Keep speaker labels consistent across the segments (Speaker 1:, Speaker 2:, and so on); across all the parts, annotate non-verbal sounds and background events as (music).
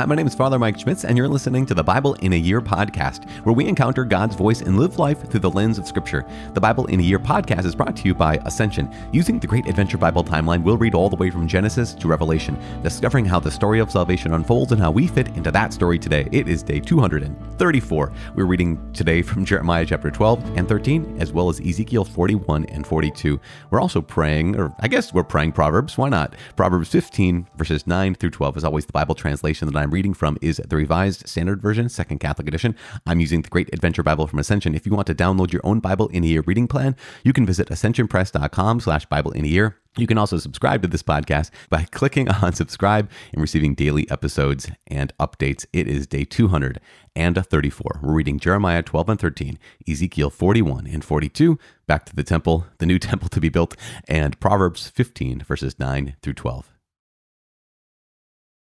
Speaker 1: Hi, my name is Father Mike Schmitz, and you're listening to the Bible in a Year podcast, where we encounter God's voice and live life through the lens of Scripture. The Bible in a Year podcast is brought to you by Ascension. Using the Great Adventure Bible timeline, we'll read all the way from Genesis to Revelation, discovering how the story of salvation unfolds and how we fit into that story today. It is day 234. We're reading today from Jeremiah chapter 12 and 13, as well as Ezekiel 41 and 42. We're also praying, or I guess we're praying Proverbs. Why not? Proverbs 15, verses 9 through 12 is always the Bible translation that I'm reading from is the Revised Standard Version, Second Catholic Edition. I'm using the Great Adventure Bible from Ascension. If you want to download your own Bible in a Year reading plan, you can visit ascensionpress.com slash Bible in a Year. You can also subscribe to this podcast by (laughs) clicking on subscribe and receiving daily episodes and updates. It is day 234. We're reading Jeremiah 12 and 13, Ezekiel 41 and 42, back to the temple, the new (laughs) temple to be built, and Proverbs 15, verses 9 through 12.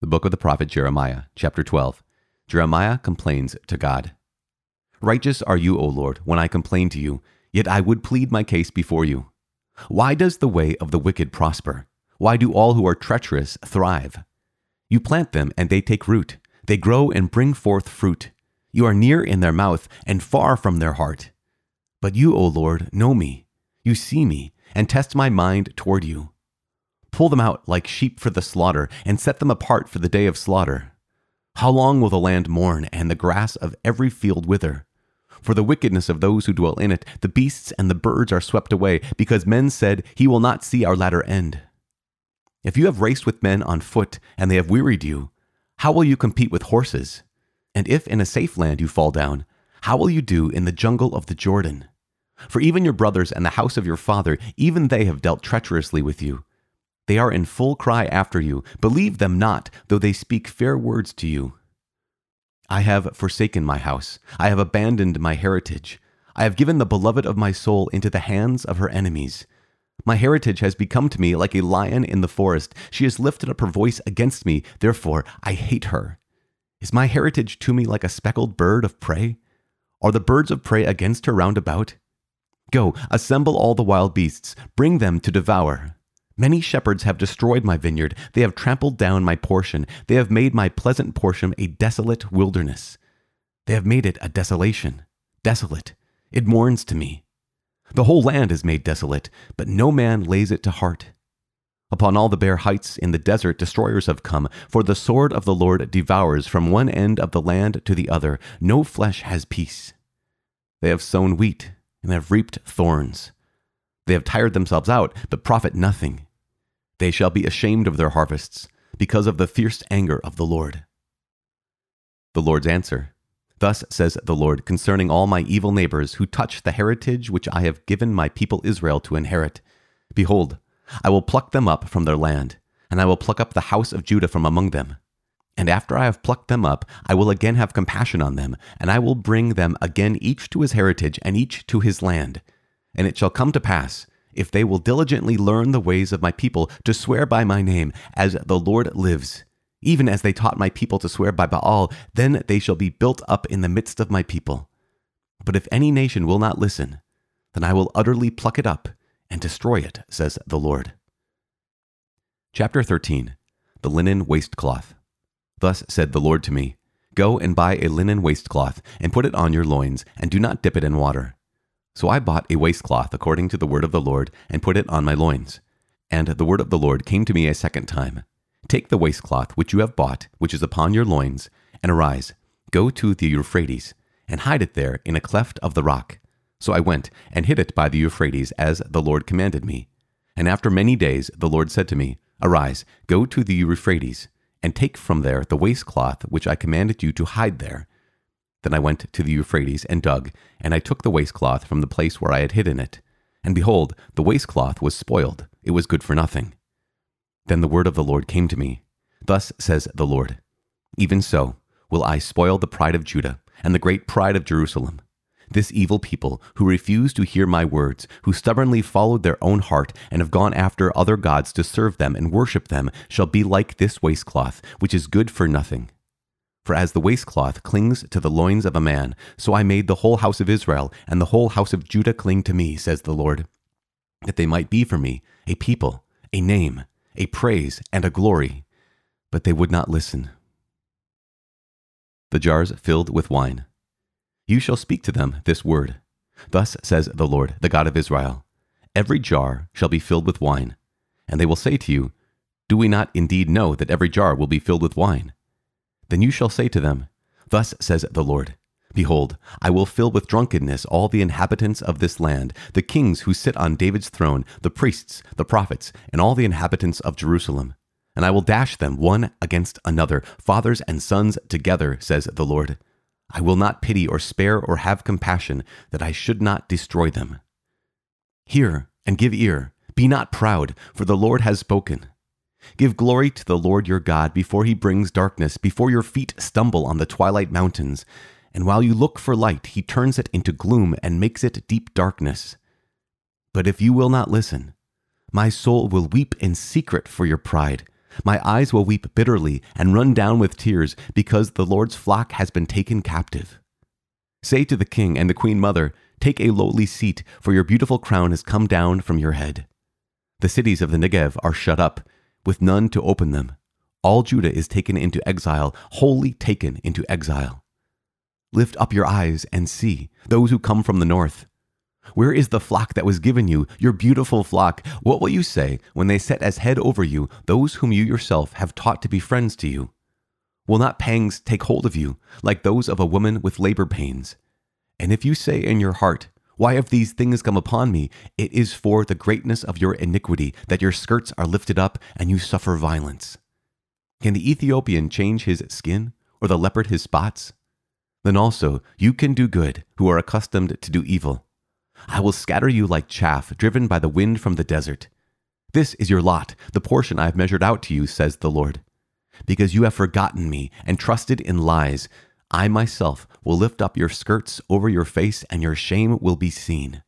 Speaker 1: The book of the prophet Jeremiah, chapter 12. Jeremiah complains to God. Righteous are you, O Lord, when I complain to you, yet I would plead my case before you. Why does the way of the wicked prosper? Why do all who are treacherous thrive? You plant them, and they take root. They grow and bring forth fruit. You are near in their mouth and far from their heart. But you, O Lord, know me. You see me, and test my mind toward you. Pull them out like sheep for the slaughter, and set them apart for the day of slaughter. How long will the land mourn, and the grass of every field wither? For the wickedness of those who dwell in it, the beasts and the birds are swept away, because men said, He will not see our latter end. If you have raced with men on foot, and they have wearied you, how will you compete with horses? And if in a safe land you fall down, how will you do in the jungle of the Jordan? For even your brothers and the house of your father, even they have dealt treacherously with you. They are in full cry after you. Believe them not, though they speak fair words to you. I have forsaken my house. I have abandoned my heritage. I have given the beloved of my soul into the hands of her enemies. My heritage has become to me like a lion in the forest. She has lifted up her voice against me. Therefore, I hate her. Is my heritage to me like a speckled bird of prey? Are the birds of prey against her round about? Go, assemble all the wild beasts, bring them to devour. Many shepherds have destroyed my vineyard. They have trampled down my portion. They have made my pleasant portion a desolate wilderness. They have made it a desolation. Desolate. It mourns to me. The whole land is made desolate, but no man lays it to heart. Upon all the bare heights in the desert destroyers have come, for the sword of the Lord devours from one end of the land to the other. No flesh has peace. They have sown wheat and have reaped thorns. They have tired themselves out, but profit nothing. They shall be ashamed of their harvests, because of the fierce anger of the Lord. The Lord's answer Thus says the Lord concerning all my evil neighbors who touch the heritage which I have given my people Israel to inherit. Behold, I will pluck them up from their land, and I will pluck up the house of Judah from among them. And after I have plucked them up, I will again have compassion on them, and I will bring them again each to his heritage and each to his land. And it shall come to pass if they will diligently learn the ways of my people to swear by my name, as the Lord lives, even as they taught my people to swear by Baal, then they shall be built up in the midst of my people. But if any nation will not listen, then I will utterly pluck it up and destroy it, says the Lord. Chapter 13 The Linen Waistcloth. Thus said the Lord to me Go and buy a linen waistcloth, and put it on your loins, and do not dip it in water so I bought a waistcloth according to the word of the Lord, and put it on my loins. And the word of the Lord came to me a second time Take the waistcloth which you have bought, which is upon your loins, and arise, go to the Euphrates, and hide it there in a cleft of the rock. So I went and hid it by the Euphrates, as the Lord commanded me. And after many days the Lord said to me, Arise, go to the Euphrates, and take from there the waistcloth which I commanded you to hide there. Then I went to the Euphrates and dug, and I took the waistcloth from the place where I had hidden it. And behold, the waistcloth was spoiled, it was good for nothing. Then the word of the Lord came to me Thus says the Lord Even so will I spoil the pride of Judah and the great pride of Jerusalem. This evil people, who refuse to hear my words, who stubbornly followed their own heart, and have gone after other gods to serve them and worship them, shall be like this waistcloth, which is good for nothing. For as the waistcloth clings to the loins of a man, so I made the whole house of Israel and the whole house of Judah cling to me, says the Lord, that they might be for me a people, a name, a praise, and a glory. But they would not listen. the jars filled with wine. You shall speak to them this word. Thus says the Lord, the God of Israel Every jar shall be filled with wine. And they will say to you, Do we not indeed know that every jar will be filled with wine? Then you shall say to them, Thus says the Lord Behold, I will fill with drunkenness all the inhabitants of this land, the kings who sit on David's throne, the priests, the prophets, and all the inhabitants of Jerusalem. And I will dash them one against another, fathers and sons together, says the Lord. I will not pity or spare or have compassion, that I should not destroy them. Hear and give ear. Be not proud, for the Lord has spoken. Give glory to the Lord your God before he brings darkness, before your feet stumble on the twilight mountains. And while you look for light, he turns it into gloom and makes it deep darkness. But if you will not listen, my soul will weep in secret for your pride. My eyes will weep bitterly and run down with tears because the Lord's flock has been taken captive. Say to the king and the queen mother, Take a lowly seat, for your beautiful crown has come down from your head. The cities of the Negev are shut up, with none to open them. All Judah is taken into exile, wholly taken into exile. Lift up your eyes and see those who come from the north. Where is the flock that was given you, your beautiful flock? What will you say when they set as head over you those whom you yourself have taught to be friends to you? Will not pangs take hold of you, like those of a woman with labor pains? And if you say in your heart, Why have these things come upon me? It is for the greatness of your iniquity that your skirts are lifted up and you suffer violence. Can the Ethiopian change his skin, or the leopard his spots? Then also you can do good, who are accustomed to do evil. I will scatter you like chaff driven by the wind from the desert. This is your lot, the portion I have measured out to you, says the Lord. Because you have forgotten me and trusted in lies, I myself will lift up your skirts over your face, and your shame will be seen.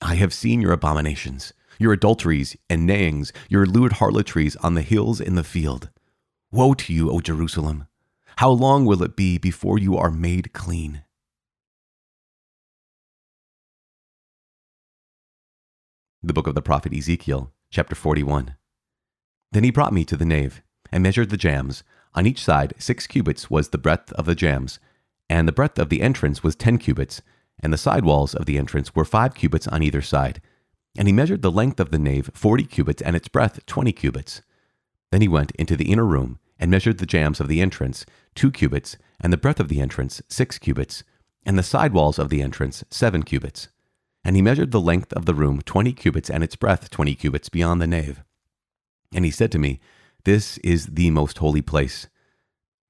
Speaker 1: I have seen your abominations, your adulteries and neighings, your lewd harlotries on the hills in the field. Woe to you, O Jerusalem! How long will it be before you are made clean? The book of the prophet Ezekiel, chapter 41. Then he brought me to the nave, and measured the jambs, on each side, six cubits was the breadth of the jambs, and the breadth of the entrance was ten cubits, and the side walls of the entrance were five cubits on either side. And he measured the length of the nave forty cubits, and its breadth twenty cubits. Then he went into the inner room, and measured the jambs of the entrance, two cubits, and the breadth of the entrance, six cubits, and the side walls of the entrance, seven cubits. And he measured the length of the room twenty cubits, and its breadth twenty cubits beyond the nave. And he said to me, this is the most holy place.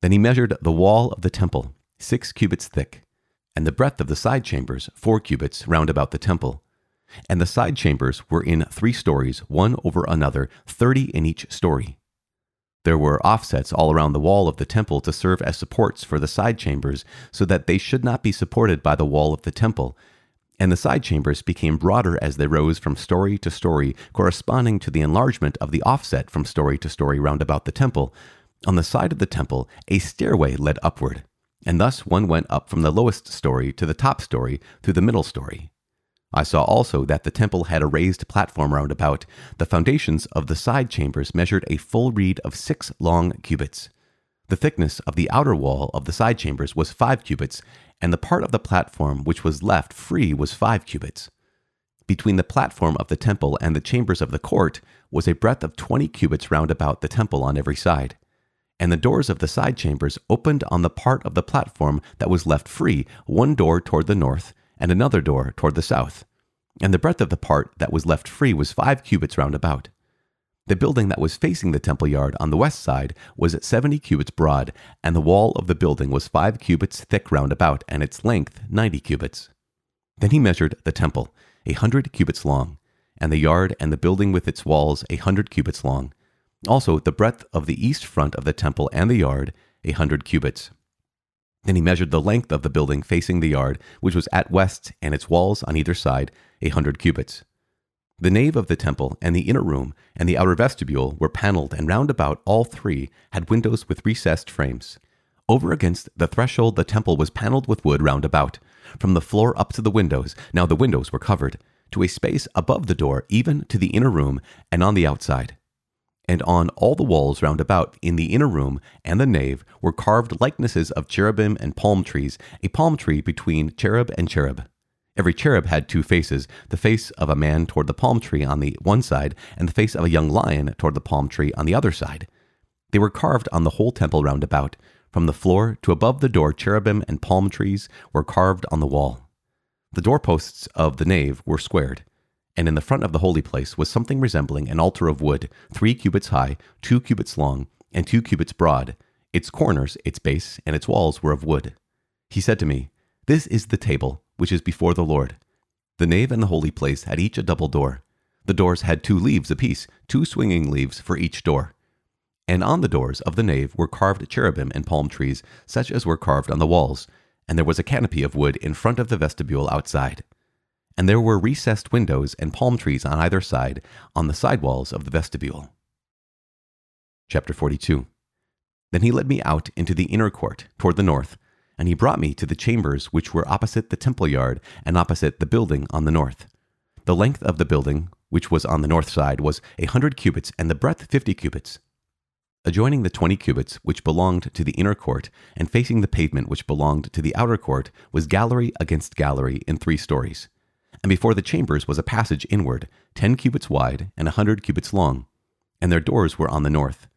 Speaker 1: Then he measured the wall of the temple, six cubits thick, and the breadth of the side chambers, four cubits, round about the temple. And the side chambers were in three stories, one over another, thirty in each story. There were offsets all around the wall of the temple to serve as supports for the side chambers, so that they should not be supported by the wall of the temple, and the side chambers became broader as they rose from story to story, corresponding to the enlargement of the offset from story to story round about the temple. On the side of the temple, a stairway led upward, and thus one went up from the lowest story to the top story through the middle story. I saw also that the temple had a raised platform round about. The foundations of the side chambers measured a full reed of six long cubits. The thickness of the outer wall of the side chambers was five cubits, and the part of the platform which was left free was five cubits. Between the platform of the temple and the chambers of the court was a breadth of twenty cubits round about the temple on every side. And the doors of the side chambers opened on the part of the platform that was left free, one door toward the north, and another door toward the south. And the breadth of the part that was left free was five cubits round about. The building that was facing the temple yard on the west side was seventy cubits broad, and the wall of the building was five cubits thick round about, and its length ninety cubits. Then he measured the temple, a hundred cubits long, and the yard and the building with its walls a hundred cubits long. Also the breadth of the east front of the temple and the yard, a hundred cubits. Then he measured the length of the building facing the yard, which was at west, and its walls on either side, a hundred cubits. The nave of the temple and the inner room and the outer vestibule were paneled, and round about all three had windows with recessed frames. Over against the threshold, the temple was paneled with wood round about, from the floor up to the windows. Now the windows were covered, to a space above the door, even to the inner room and on the outside. And on all the walls round about in the inner room and the nave were carved likenesses of cherubim and palm trees, a palm tree between cherub and cherub. Every cherub had two faces the face of a man toward the palm tree on the one side, and the face of a young lion toward the palm tree on the other side. They were carved on the whole temple round about. From the floor to above the door, cherubim and palm trees were carved on the wall. The doorposts of the nave were squared, and in the front of the holy place was something resembling an altar of wood, three cubits high, two cubits long, and two cubits broad. Its corners, its base, and its walls were of wood. He said to me, This is the table which is before the Lord. The nave and the holy place had each a double door. The doors had two leaves apiece, two swinging leaves for each door. And on the doors of the nave were carved cherubim and palm trees, such as were carved on the walls, and there was a canopy of wood in front of the vestibule outside. And there were recessed windows and palm trees on either side, on the side walls of the vestibule. Chapter 42 Then he led me out into the inner court, toward the north, and he brought me to the chambers which were opposite the temple yard and opposite the building on the north. The length of the building, which was on the north side, was a hundred cubits, and the breadth fifty cubits. Adjoining the twenty cubits which belonged to the inner court, and facing the pavement which belonged to the outer court, was gallery against gallery in three stories. And before the chambers was a passage inward, ten cubits wide and a hundred cubits long, and their doors were on the north.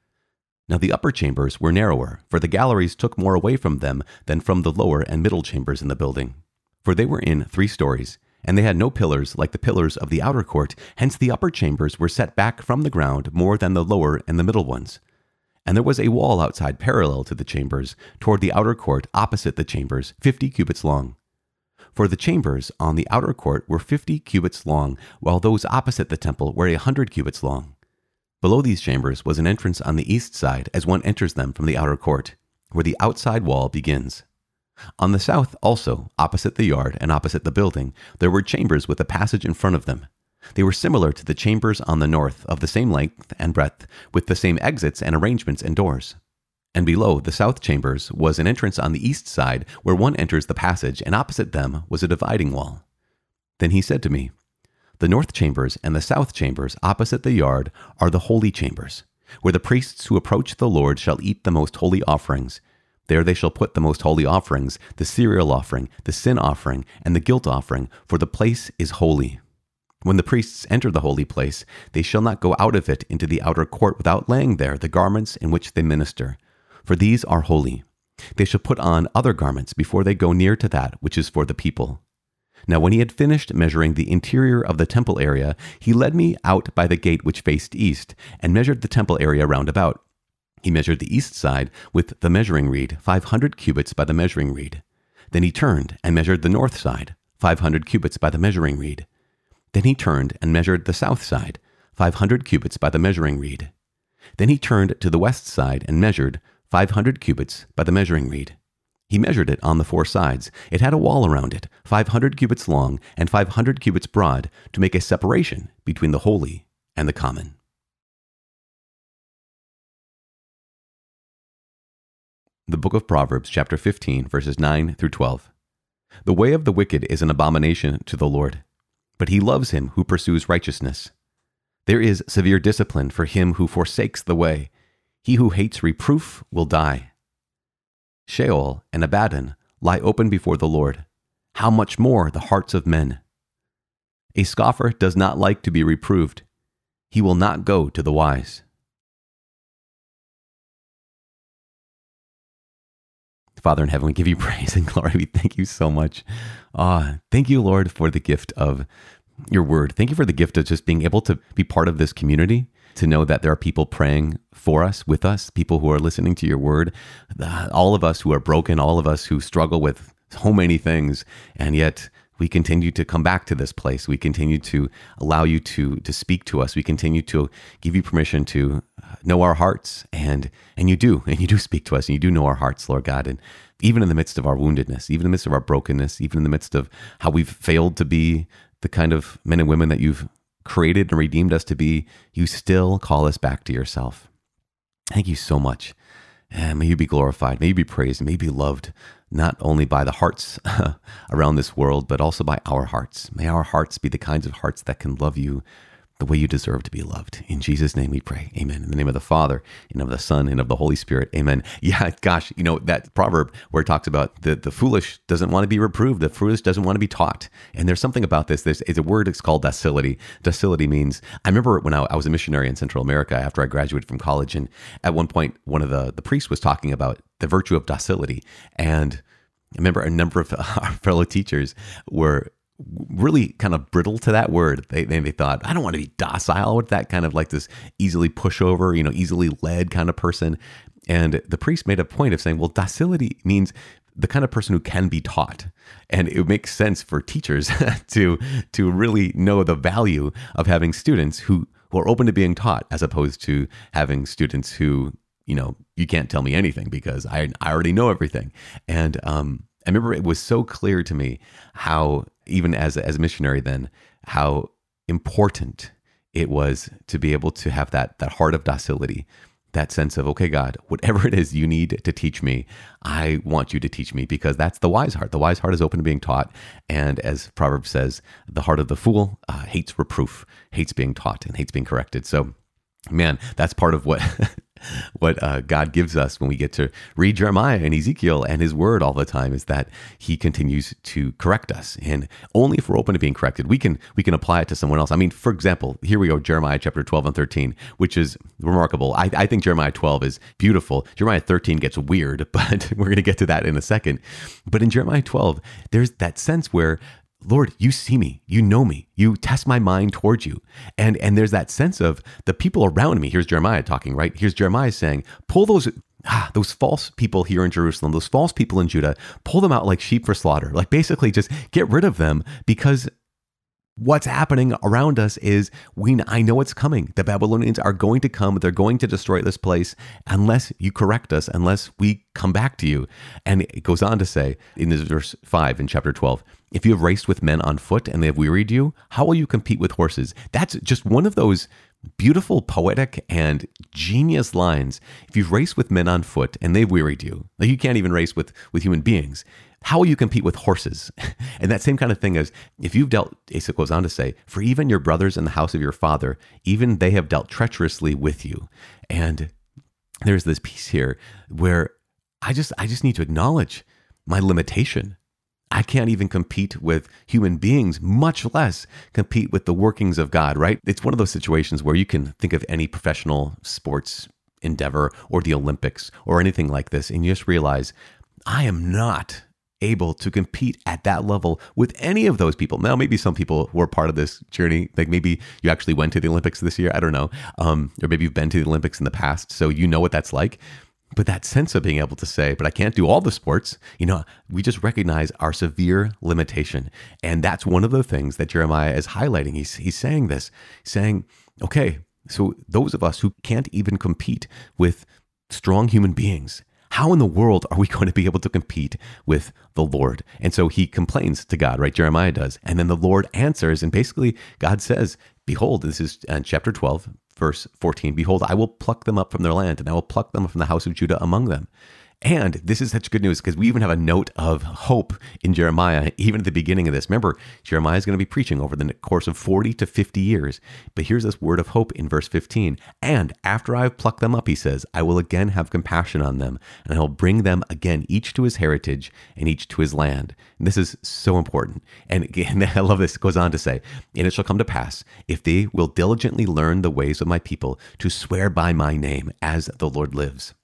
Speaker 1: Now the upper chambers were narrower, for the galleries took more away from them than from the lower and middle chambers in the building. For they were in three stories, and they had no pillars like the pillars of the outer court, hence the upper chambers were set back from the ground more than the lower and the middle ones. And there was a wall outside parallel to the chambers, toward the outer court opposite the chambers, fifty cubits long. For the chambers on the outer court were fifty cubits long, while those opposite the temple were a hundred cubits long. Below these chambers was an entrance on the east side as one enters them from the outer court, where the outside wall begins. On the south also, opposite the yard and opposite the building, there were chambers with a passage in front of them. They were similar to the chambers on the north, of the same length and breadth, with the same exits and arrangements and doors. And below the south chambers was an entrance on the east side, where one enters the passage, and opposite them was a dividing wall. Then he said to me, The north chambers and the south chambers opposite the yard are the holy chambers, where the priests who approach the Lord shall eat the most holy offerings. There they shall put the most holy offerings, the cereal offering, the sin offering, and the guilt offering, for the place is holy. When the priests enter the holy place, they shall not go out of it into the outer court without laying there the garments in which they minister, for these are holy. They shall put on other garments before they go near to that which is for the people. Now, when he had finished measuring the interior of the temple area, he led me out by the gate which faced east, and measured the temple area round about. He measured the east side with the measuring reed, five hundred cubits by the measuring reed. Then he turned and measured the north side, five hundred cubits by the measuring reed. Then he turned and measured the south side, 500 cubits by the measuring reed. Then he turned to the west side and measured 500 cubits by the measuring reed. He measured it on the four sides. It had a wall around it, 500 cubits long and 500 cubits broad, to make a separation between the holy and the common. The Book of Proverbs, chapter 15, verses 9 through 12. The way of the wicked is an abomination to the Lord but he loves him who pursues righteousness. There is severe discipline for him who forsakes the way. He who hates reproof will die. Sheol and Abaddon lie open before the Lord. How much more the hearts of men? A scoffer does not like to be reproved. He will not go to the wise. Father in heaven, we give you (laughs) praise and glory. We thank you so much. Ah, thank you, Lord, for the gift of your word. Thank you for the gift of just being able to be part of this community, to know that there are people praying for us, with us, people who are listening to your word, all of us who are broken, all of us who struggle with so many things, and yet we continue to come back to this place. We continue to allow you to to speak to us. We continue to give you permission to uh, know our hearts, and and you do, and you do speak to us, and you do know our hearts, Lord God. And even in the midst of our woundedness, even in the midst of our brokenness, even in the midst of how we've failed to be the kind of men and women that you've created and redeemed us to be, you still call us back to yourself. Thank you so much. And may you be glorified, may you be praised, may you be loved, not only by the hearts (laughs) around this world, but also by our hearts. May our hearts be the kinds of hearts that can love you the way you deserve to be loved. In Jesus' name we pray. Amen. In the name of the Father, and of the Son, and of the Holy Spirit. Amen. (laughs) Yeah, gosh, you know, that proverb where it talks about the, the foolish doesn't want to be reproved, the foolish doesn't want to be taught. And there's something about this. There's it's a word, it's called docility. Docility means, I remember when I, I was a missionary in Central America after I graduated from college, and at one point, one of the, the priests was talking about the virtue of docility. And I remember a number of (laughs) our fellow teachers were really kind of brittle to that word. They, they, they thought, I don't want to be docile with that kind of like this easily pushover, you know, easily led kind of person. And the priest made a point of saying, well, docility means the kind of person who can be taught. And it makes sense for teachers (laughs) to to really know the value of having students who, who are open to being taught as opposed to having students who, you know, you can't tell me anything because I, I already know everything. And um, I remember it was so clear to me how, even as as a missionary, then how important it was to be able to have that that heart of docility, that sense of okay, God, whatever it is you need to teach me, I want you to teach me because that's the wise heart. The wise heart is open to being taught, and as Proverbs says, the heart of the fool uh, hates reproof, hates being taught, and hates being corrected. So man, that's part of what (laughs) (laughs) what uh, God gives us when we get to read Jeremiah and Ezekiel and His Word all the time is that He continues to correct us, and only if we're open to being corrected, we can we can apply it to someone else. I mean, for example, here we go, Jeremiah chapter twelve and thirteen, which is remarkable. I, I think Jeremiah twelve is beautiful. Jeremiah thirteen gets weird, (laughs) but we're going to get to that in a second. But in Jeremiah twelve, there's that sense where Lord, you see me, you know me, you test my mind towards you. And and there's that sense of the people around me. Here's Jeremiah talking, right? Here's Jeremiah saying, pull those ah, those false people here in Jerusalem, those false people in Judah, pull them out like sheep for slaughter. Like basically just get rid of them because what's happening around us is we I know it's coming. The Babylonians are going to come. They're going to destroy this place unless you correct us, unless we come back to you. And it goes on to say in this verse 5 in chapter 12, if you have raced with men on foot and they have wearied you, how will you compete with horses? That's just one of those beautiful, poetic, and genius lines. If you've raced with men on foot and they've wearied you, like you can't even race with, with human beings, how will you compete with horses? (laughs) and that same kind of thing is if you've dealt, Asa goes on to say, for even your brothers in the house of your father, even they have dealt treacherously with you. And there's this piece here where I just I just need to acknowledge my limitation. I can't even compete with human beings, much less compete with the workings of God, right? It's one of those situations where you can think of any professional sports endeavor or the Olympics or anything like this, and you just realize I am not able to compete at that level with any of those people. Now, maybe some people were part of this journey, like maybe you actually went to the Olympics this year. I don't know. Um, or maybe you've been to the Olympics in the past, so you know what that's like. But that sense of being able to say, but I can't do all the sports, you know, we just recognize our severe limitation. And that's one of the things that Jeremiah is highlighting. He's, he's saying this, saying, okay, so those of us who can't even compete with strong human beings, how in the world are we going to be able to compete with the Lord? And so he complains to God, right? Jeremiah does. And then the Lord answers. And basically, God says, Behold, this is uh, chapter 12, verse 14 Behold, I will pluck them up from their land, and I will pluck them from the house of Judah among them. And this is such good news because we even have a note of hope in Jeremiah, even at the beginning of this. Remember, Jeremiah is going to be preaching over the course of 40 to 50 years. But here's this word of hope in verse 15. And after I have plucked them up, he says, I will again have compassion on them, and I will bring them again, each to his heritage and each to his land. And this is so important. And again, (laughs) I love this. It goes on to say, And it shall come to pass, if they will diligently learn the ways of my people, to swear by my name as the Lord lives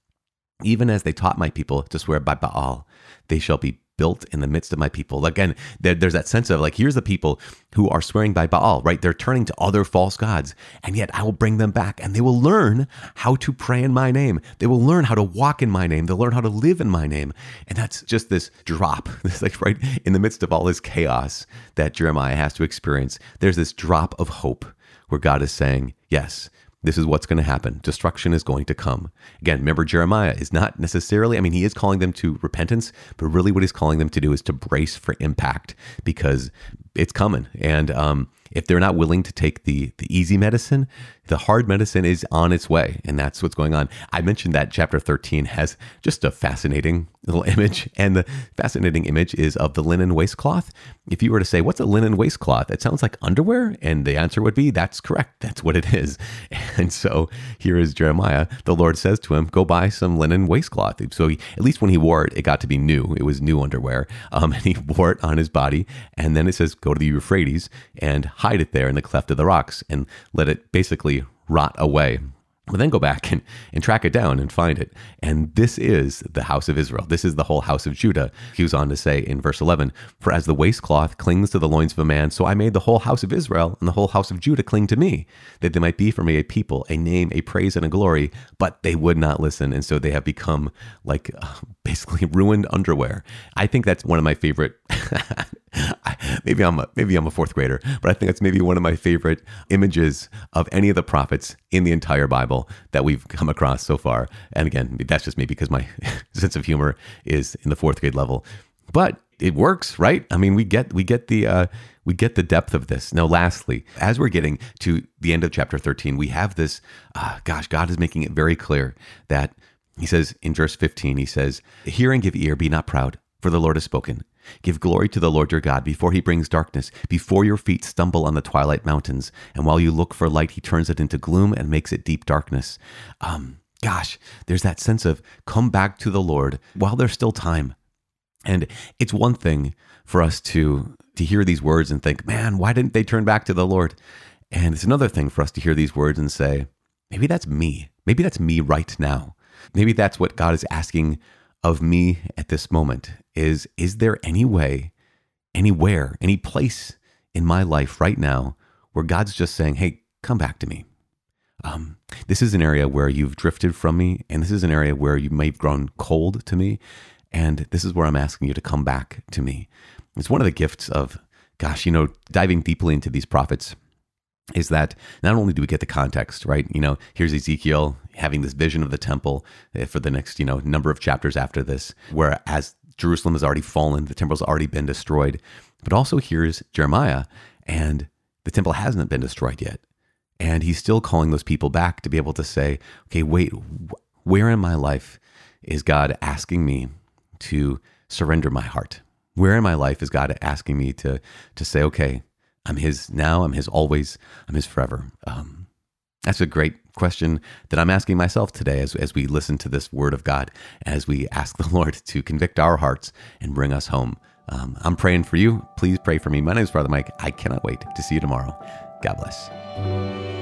Speaker 1: even as they taught my people to swear by Baal, they shall be built in the midst of my people. Again, there, there's that sense of like, here's the people who are swearing by Baal, right? They're turning to other false gods, and yet I will bring them back and they will learn how to pray in my name. They will learn how to walk in my name. They'll learn how to live in my name. And that's just this drop. (laughs) It's like right in the midst of all this chaos that Jeremiah has to experience, there's this drop of hope where God is saying, yes, this is what's going to happen. Destruction is going to come. Again, remember, Jeremiah is not necessarily, I mean, he is calling them to repentance, but really what he's calling them to do is to brace for impact because it's coming. And um, if they're not willing to take the the easy medicine, the hard medicine is on its way, and that's what's going on. I mentioned that chapter 13 has just a fascinating little (laughs) image, and the fascinating image is of the linen waistcloth. If you were to say, "What's a linen waistcloth?" It sounds like underwear, and the answer would be, "That's correct. That's what it is." (laughs) And so here is Jeremiah. The Lord says to him, "Go buy some linen waistcloth." So he, at least when he wore it, it got to be new. It was new underwear, um, (laughs) and he wore it on his body. And then it says, "Go to the Euphrates and hide it there in the cleft of the rocks, and let it basically." rot away. But then go back and, and track it down and find it. And this is the house of Israel. This is the whole house of Judah. He was on to say in verse 11 For as the waistcloth clings to the loins of a man, so I made the whole house of Israel and the whole house of Judah cling to me, that they might be for me a people, a name, a praise, and a glory. But they would not listen. And so they have become like uh, basically (laughs) ruined underwear. I think that's one of my favorite (laughs) maybe I'm a, maybe I'm a fourth grader, but I think it's maybe one of my favorite images of any of the prophets in the entire Bible that we've come across so far. And again, that's just me because my (laughs) sense of humor is in the fourth grade level, but it works, right? I mean, we get we get the uh, we get the depth of this. Now, lastly, as we're getting to the end of chapter 13, we have this. Uh, gosh, God is making it very clear that He says in verse 15, He says, "Hear and give ear, be not proud, for the Lord has spoken." Give glory to the Lord your God before he brings darkness, before your feet stumble on the twilight mountains. And while you look for light, he turns it into gloom and makes it deep darkness. Um, gosh, there's that sense of come back to the Lord while there's still time. And it's one thing for us to to hear these words and think, man, why didn't they turn back to the Lord? And it's another thing for us to hear these words and say, maybe that's me. Maybe that's me right now. Maybe that's what God is asking of me at this moment is is there any way, anywhere, any place in my life right now where God's just saying, hey, come back to me? Um, this is an area where you've drifted from me, and this is an area where you may have grown cold to me. And this is where I'm asking you to come back to me. It's one of the gifts of, gosh, you know, diving deeply into these prophets is that not only do we get the context, right? You know, here's Ezekiel having this vision of the temple eh, for the next, you know, number of chapters after this, whereas Jerusalem has already fallen, the temple's already been destroyed. But also here's Jeremiah, and the temple hasn't been destroyed yet. And he's still calling those people back to be able to say, okay, wait, where in my life is God asking me to surrender my heart? Where in my life is God asking me to, to say, okay, I'm His now, I'm His always, I'm His forever? Um, that's a great question that I'm asking myself today as, as we listen to this word of God, as we ask the (laughs) Lord to convict our hearts and bring us home. Um, I'm praying for you. Please pray for me. My name is Brother Mike. I cannot wait to see you tomorrow. God bless.